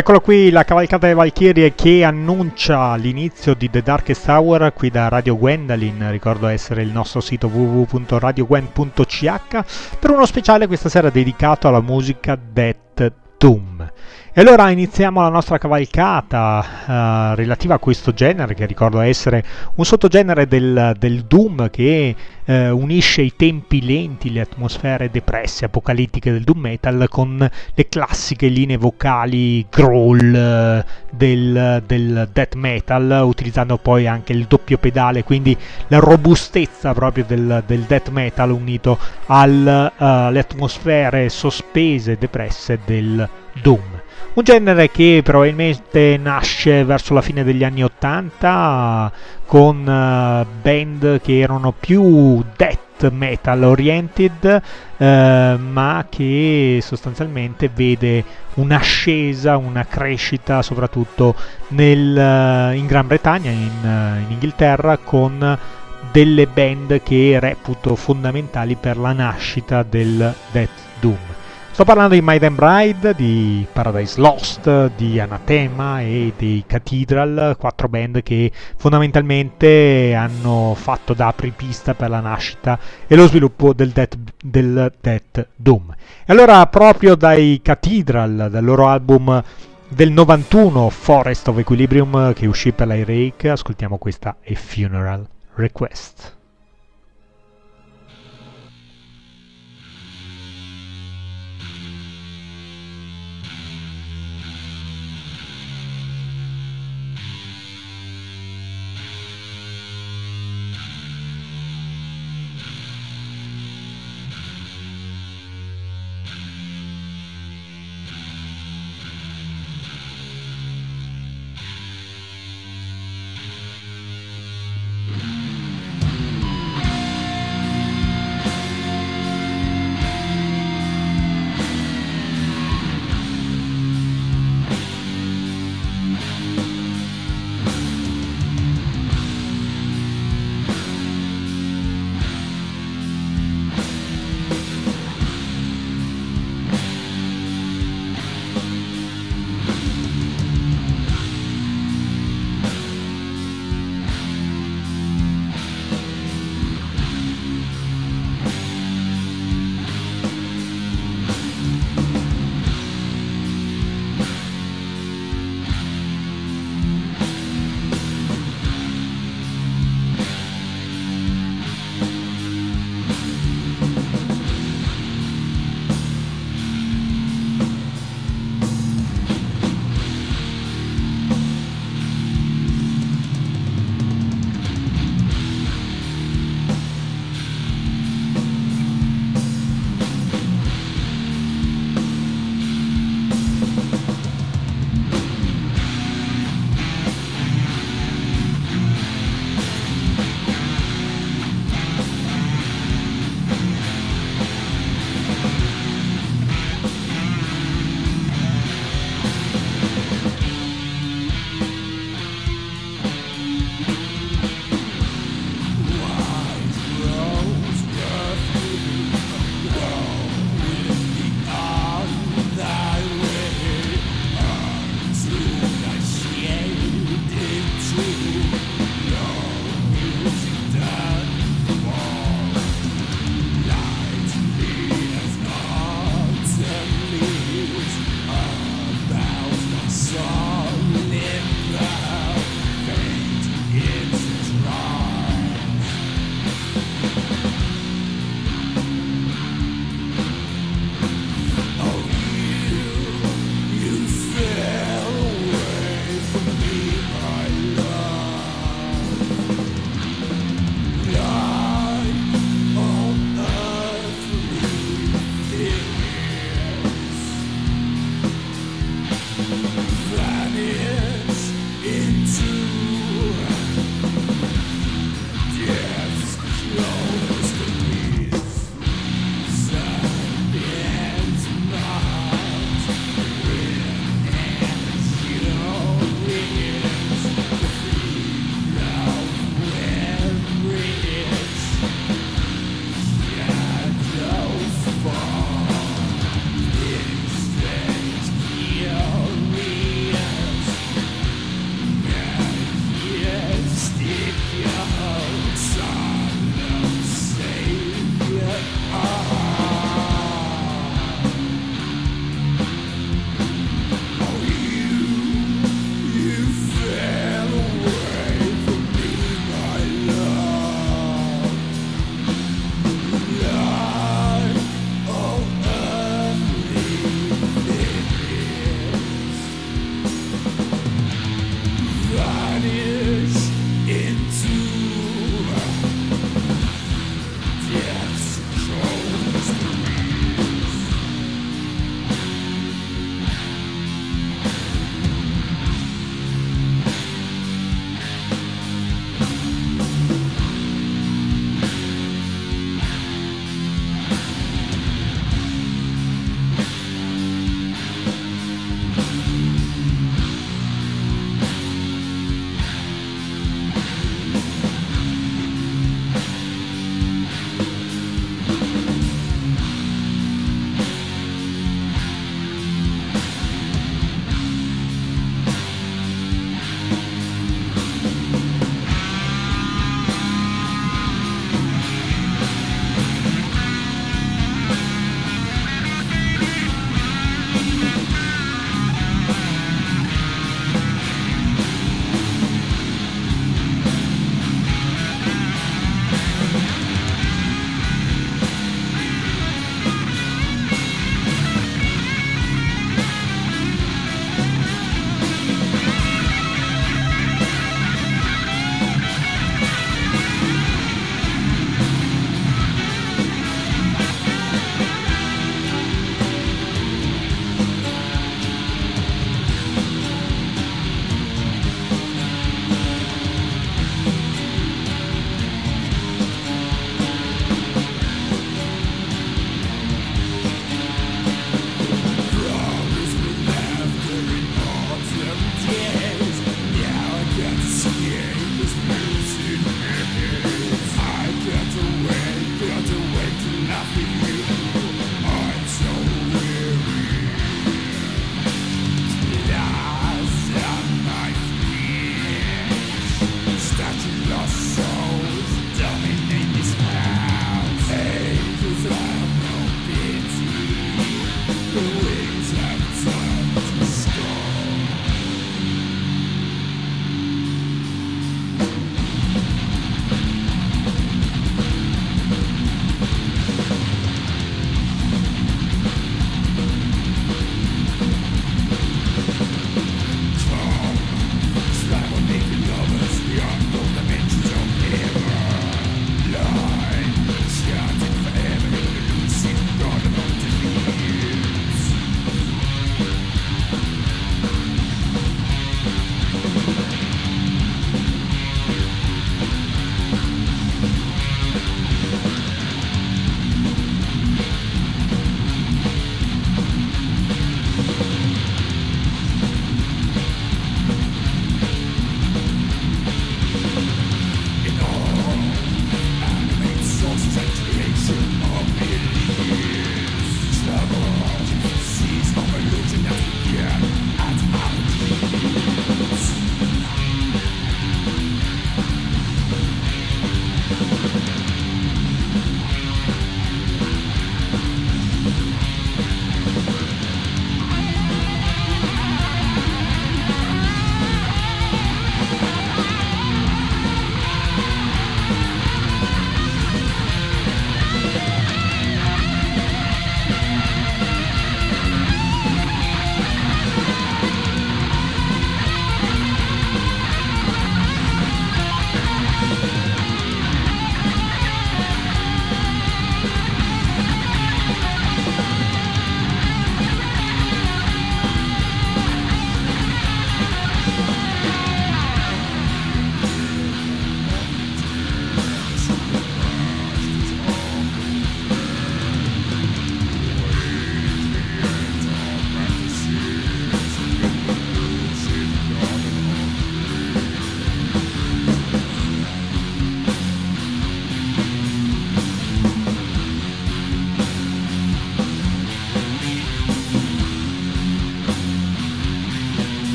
Eccolo qui la cavalcata delle Valchirie che annuncia l'inizio di The Darkest Hour qui da Radio Gwendolyn, ricordo essere il nostro sito www.radiogwen.ch per uno speciale questa sera dedicato alla musica Death Doom. E allora iniziamo la nostra cavalcata uh, relativa a questo genere, che ricordo essere un sottogenere del, del Doom che uh, unisce i tempi lenti, le atmosfere depresse, apocalittiche del Doom Metal con le classiche linee vocali growl uh, del, del Death Metal, utilizzando poi anche il doppio pedale, quindi la robustezza proprio del, del Death Metal unito alle atmosfere sospese, depresse del Doom. Un genere che probabilmente nasce verso la fine degli anni 80 con uh, band che erano più death metal oriented, uh, ma che sostanzialmente vede un'ascesa, una crescita soprattutto nel, uh, in Gran Bretagna, in, in Inghilterra, con delle band che reputo fondamentali per la nascita del Death Doom. Sto parlando di and Bride, di Paradise Lost, di Anathema e di Cathedral, quattro band che fondamentalmente hanno fatto da apripista per la nascita e lo sviluppo del Death, del Death Doom. E allora proprio dai Cathedral, dal loro album del 91 Forest of Equilibrium che uscì per la Rake, ascoltiamo questa A Funeral Request.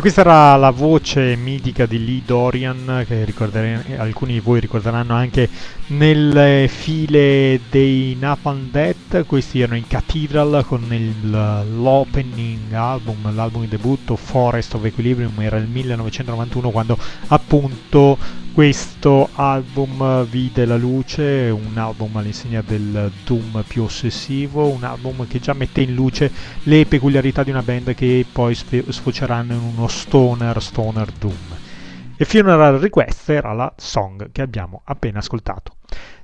E questa era la voce mitica di Lee Dorian, che alcuni di voi ricorderanno anche nelle file dei Napalm Death. Questi erano in Cathedral con il, l'opening album, l'album di debutto Forest of Equilibrium, era il 1991 quando appunto questo album vide la luce, un album all'insegna del Doom più ossessivo, un album che già mette in luce le peculiarità di una band che poi sfoceranno in uno stoner, stoner Doom. E Funeral Request era la song che abbiamo appena ascoltato.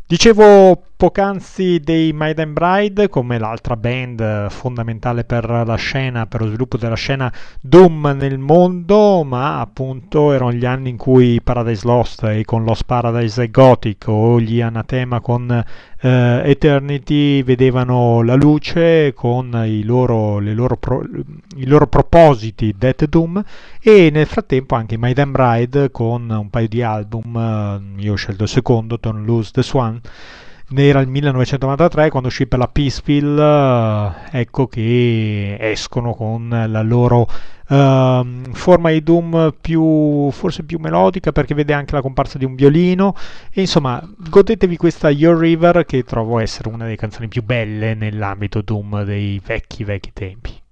Dicevo poc'anzi dei Maiden Bride come l'altra band fondamentale per la scena, per lo sviluppo della scena Doom nel mondo, ma appunto erano gli anni in cui Paradise Lost e con Lost Paradise Gothic o gli Anatema con eh, Eternity vedevano la luce con i loro, loro, pro, i loro propositi Death Doom e nel frattempo anche Maiden Bride con un paio di album, eh, io ho scelto il secondo, Don't Lose the Swan, era il 1993 quando uscì per la Peaceville eh, ecco che escono con la loro uh, forma di Doom più forse più melodica perché vede anche la comparsa di un violino. E insomma godetevi questa Your River che trovo essere una delle canzoni più belle nell'ambito Doom dei vecchi vecchi tempi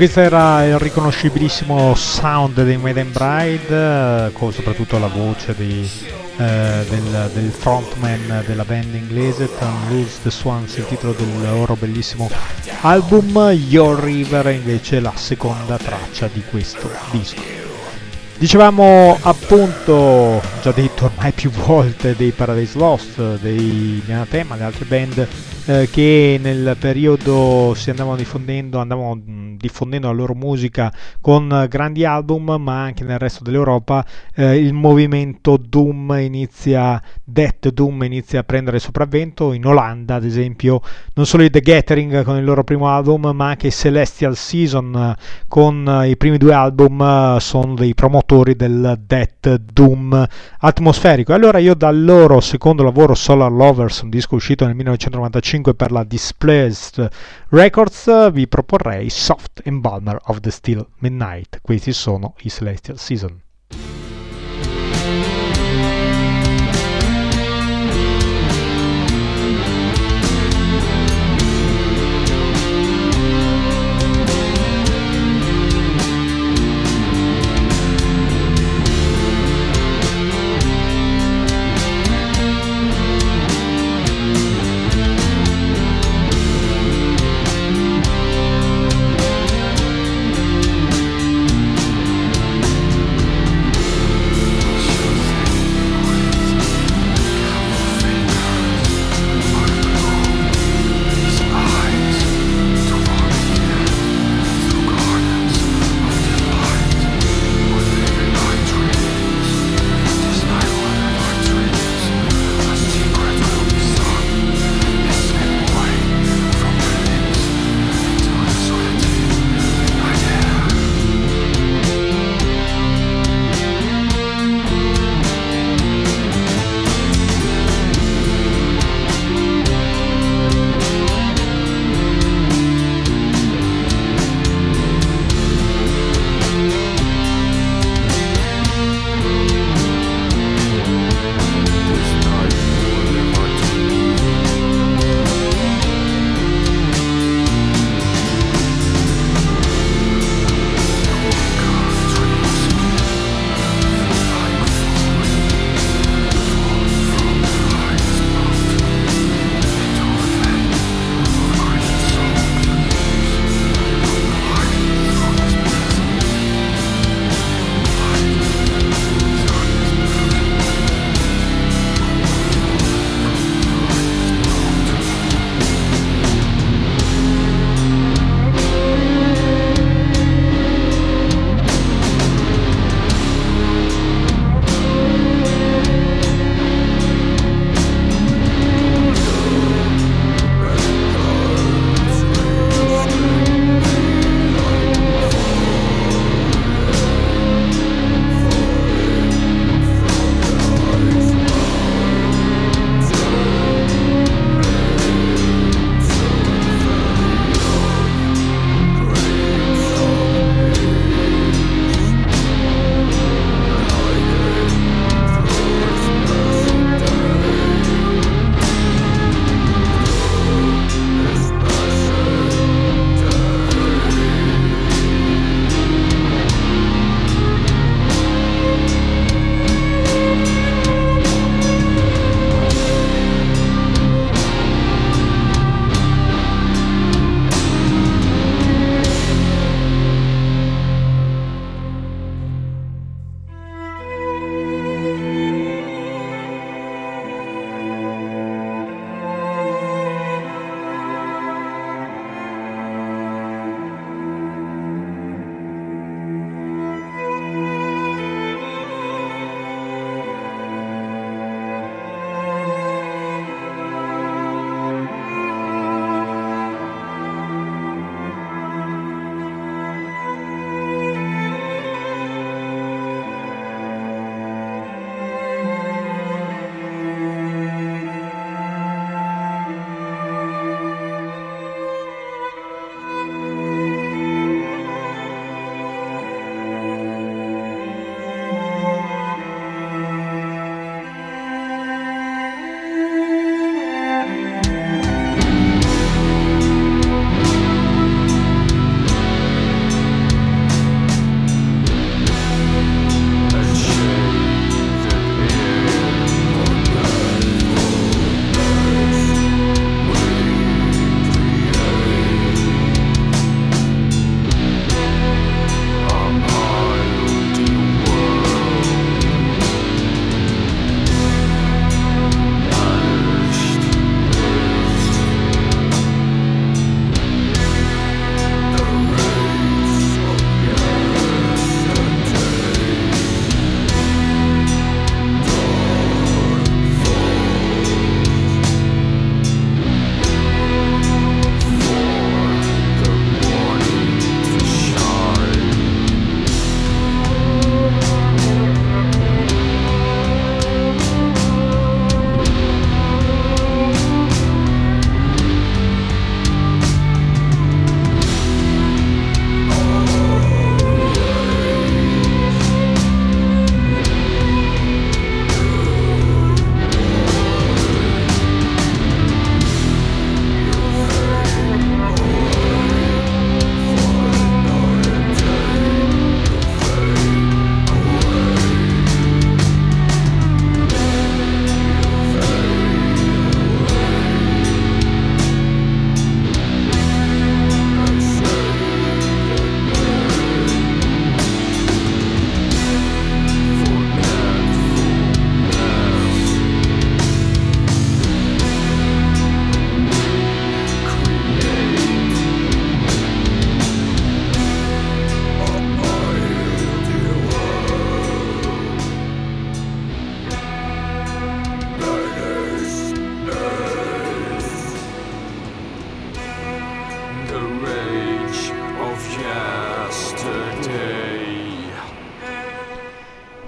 questo era il riconoscibilissimo sound dei Maiden Bride, eh, con soprattutto la voce di, eh, del, del, frontman della band inglese, Tom Lose the Swans, il titolo del loro bellissimo album, Your River invece la seconda traccia di questo disco. Dicevamo appunto, già detto ormai più volte, dei Paradise Lost, dei Tema, le altre band eh, che nel periodo si andavano diffondendo, andavano diffondendo la loro musica con grandi album, ma anche nel resto dell'Europa eh, il movimento Doom inizia, Death Doom inizia a prendere sopravvento. In Olanda, ad esempio, non solo i The Gathering con il loro primo album, ma anche i Celestial Season con i primi due album sono dei promotori del Death Doom atmosferico. Allora io dal loro secondo lavoro Solar Lovers, un disco uscito nel 1995 per la Displaced Records, vi proporrei Soft Embalmer of the Still Midnight. Questi sono i Celestial Season.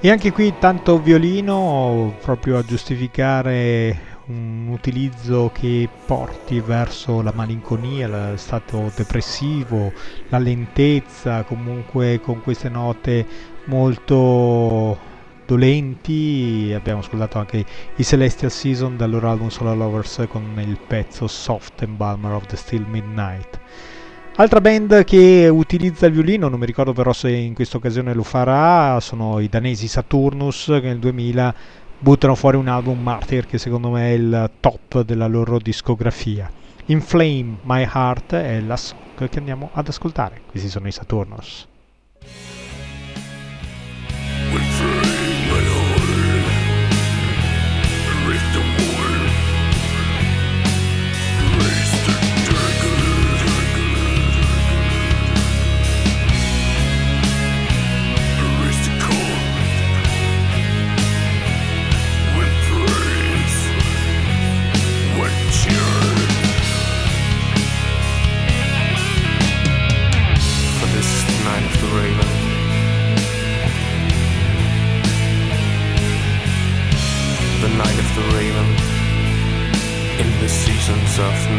E anche qui tanto violino proprio a giustificare un utilizzo che porti verso la malinconia, lo stato depressivo, la lentezza, comunque con queste note molto dolenti. Abbiamo ascoltato anche i Celestial Season dal loro album Solar Lovers con il pezzo Soft Embalmer of the Still Midnight. Altra band che utilizza il violino, non mi ricordo però se in questa occasione lo farà, sono i danesi Saturnus che nel 2000 buttano fuori un album Martyr che secondo me è il top della loro discografia. Inflame My Heart è la song che andiamo ad ascoltare. Questi sono i Saturnus. myself.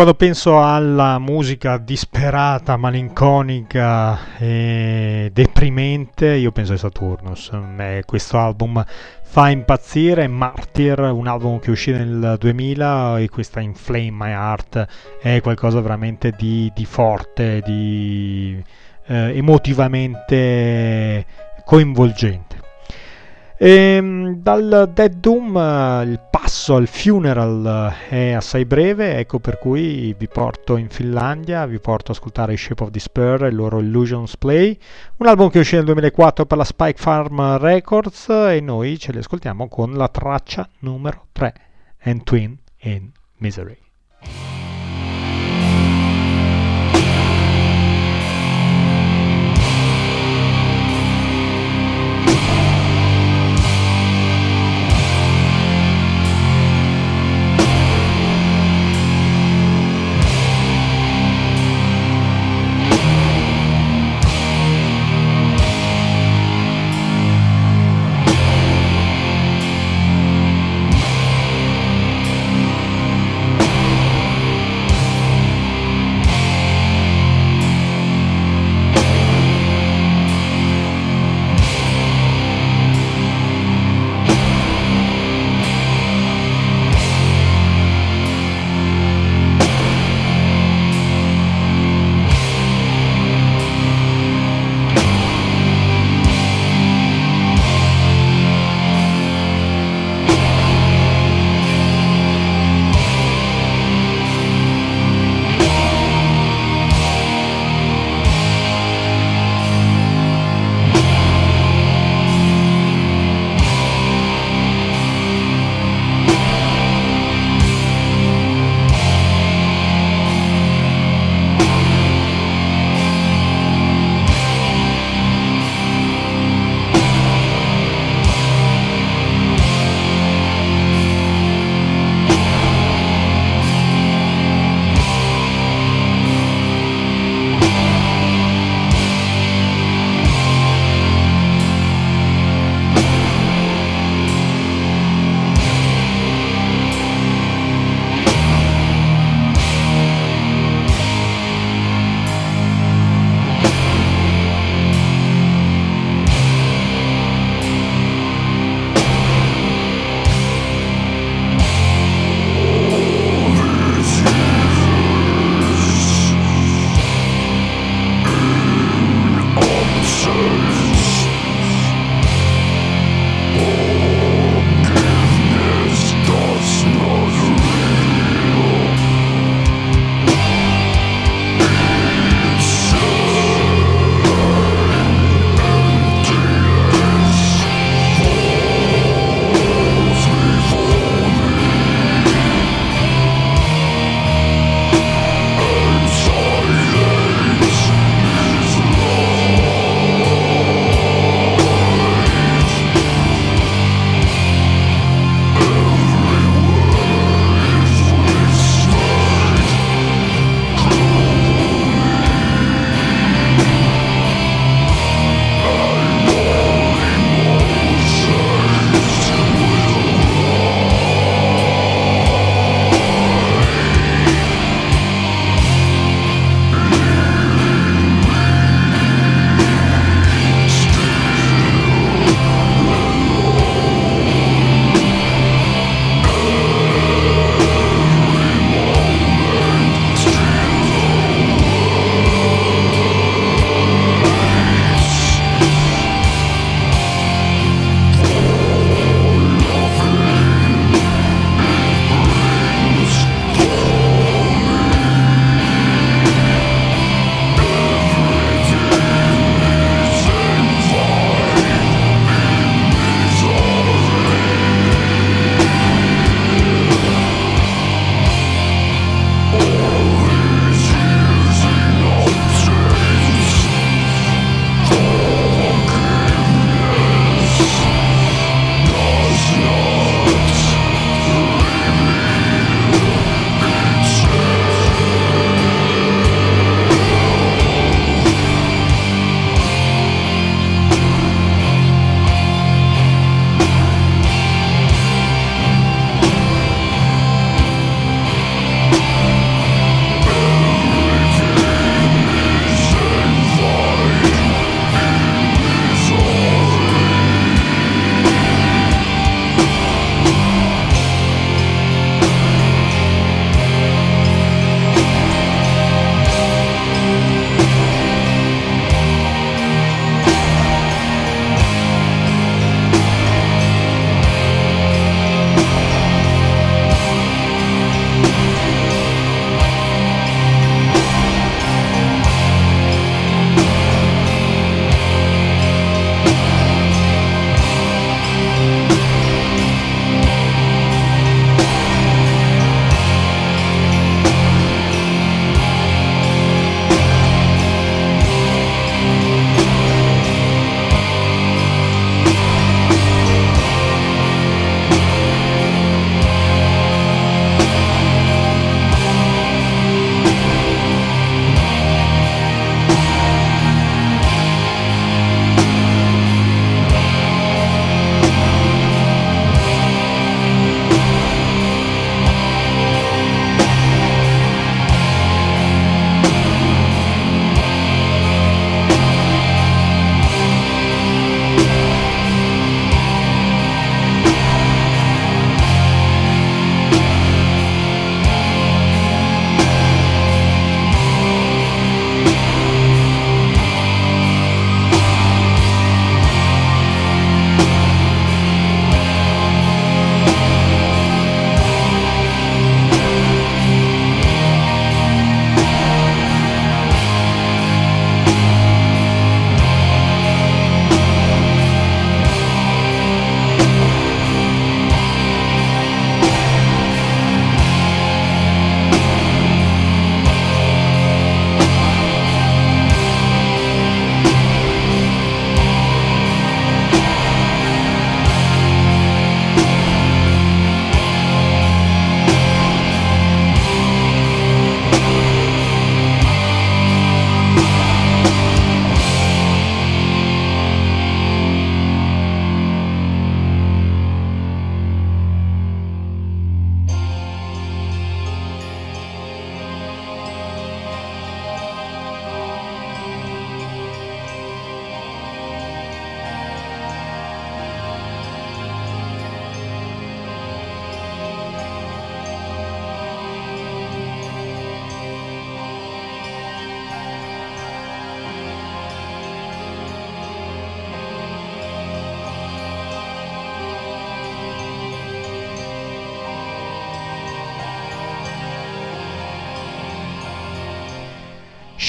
Quando penso alla musica disperata, malinconica e deprimente, io penso a Saturnus. E questo album fa impazzire. Martyr, un album che uscì nel 2000 e questa Inflame My Heart è qualcosa veramente di, di forte, di eh, emotivamente coinvolgente. E, ehm, dal Dead Doom il passo al funeral eh, è assai breve, ecco per cui vi porto in Finlandia, vi porto ad ascoltare Shape of Despair e il loro Illusions Play, un album che uscì nel 2004 per la Spike Farm Records e noi ce li ascoltiamo con la traccia numero 3, And Twin in Misery.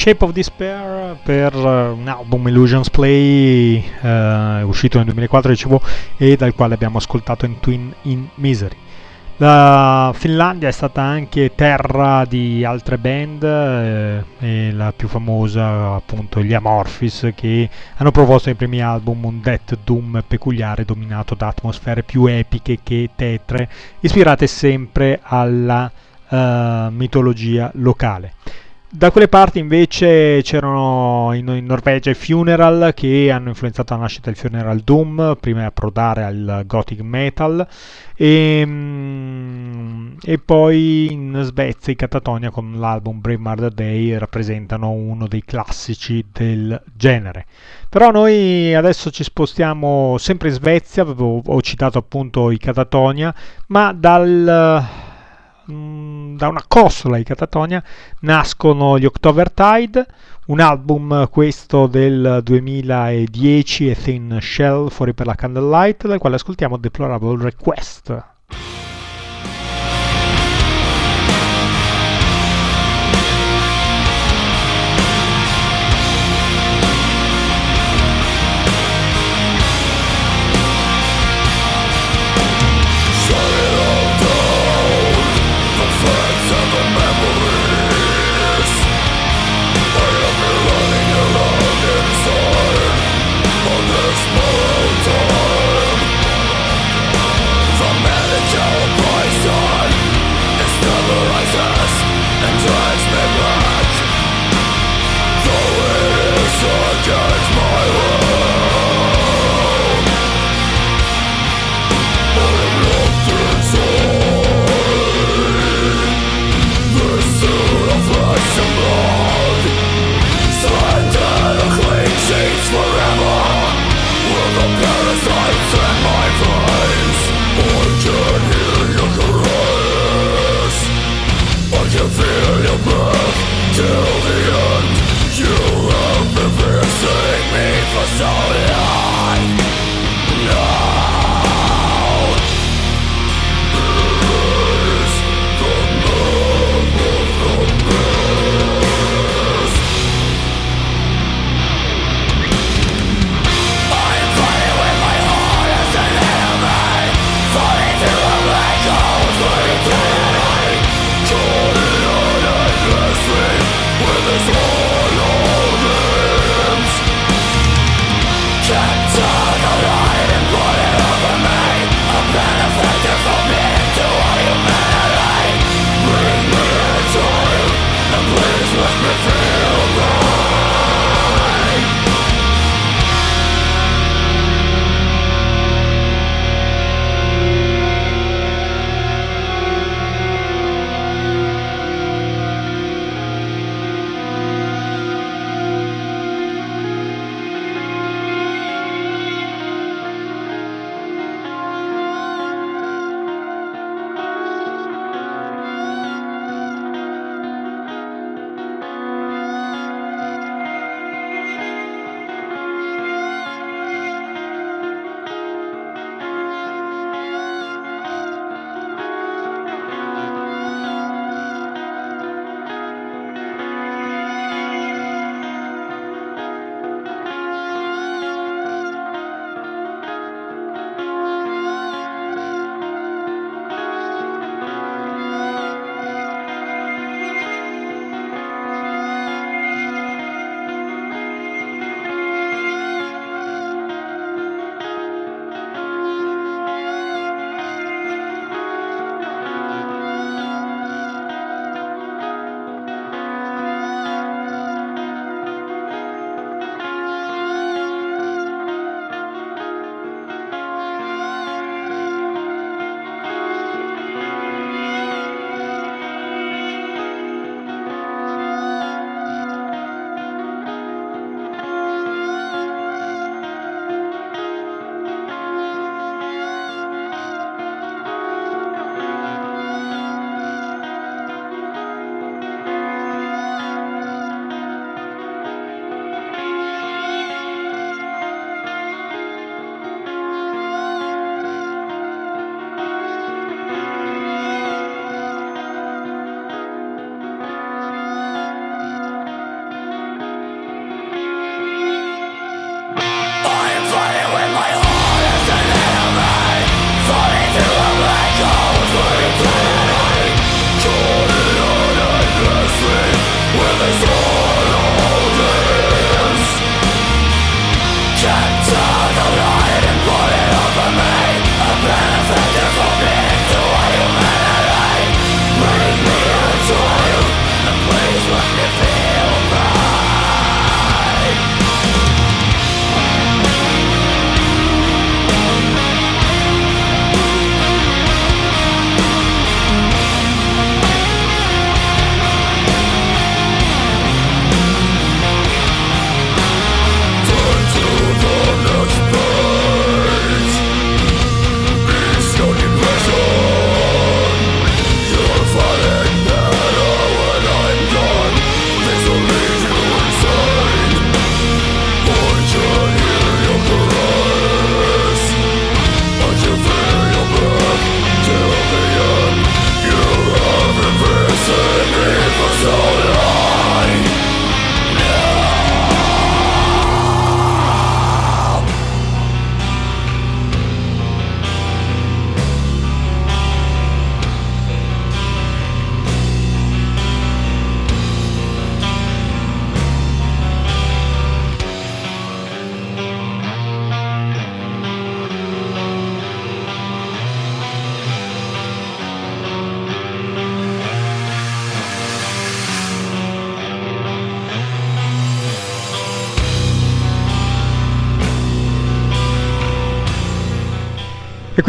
Shape of Despair per un album Illusions Play uh, uscito nel 2004 dicevo e dal quale abbiamo ascoltato in Twin in Misery. La Finlandia è stata anche terra di altre band eh, la più famosa appunto gli Amorphis che hanno proposto nei primi album un death doom peculiare dominato da atmosfere più epiche che tetre ispirate sempre alla uh, mitologia locale. Da quelle parti invece c'erano in, in, Norvegia i Funeral che hanno influenzato la nascita del Funeral Doom prima di approdare al Gothic Metal e, mm, e poi in Svezia i Catatonia con l'album Brave Murder Day rappresentano uno dei classici del genere. Però noi adesso ci spostiamo sempre in Svezia, avevo, ho citato appunto i Catatonia, ma dal Mm, da una costola di Catatonia nascono gli October Tide, un album questo del 2010 e Thin Shell fuori per la Candlelight, dal quale ascoltiamo Deplorable Request.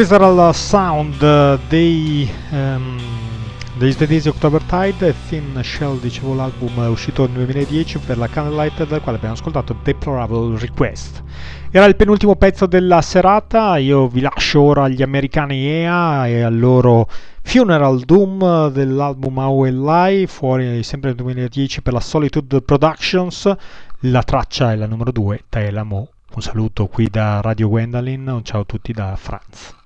Questo era il sound dei, um, degli svedesi October Tide, Thin Shell, dicevo l'album uscito nel 2010 per la Candlelight, dal quale abbiamo ascoltato Deplorable Request. Era il penultimo pezzo della serata, io vi lascio ora agli americani EA e al loro Funeral Doom dell'album How Lie, fuori sempre nel 2010 per la Solitude Productions, la traccia è la numero 2, Taelamo. Un saluto qui da Radio Gwendolyn, un ciao a tutti da Franz.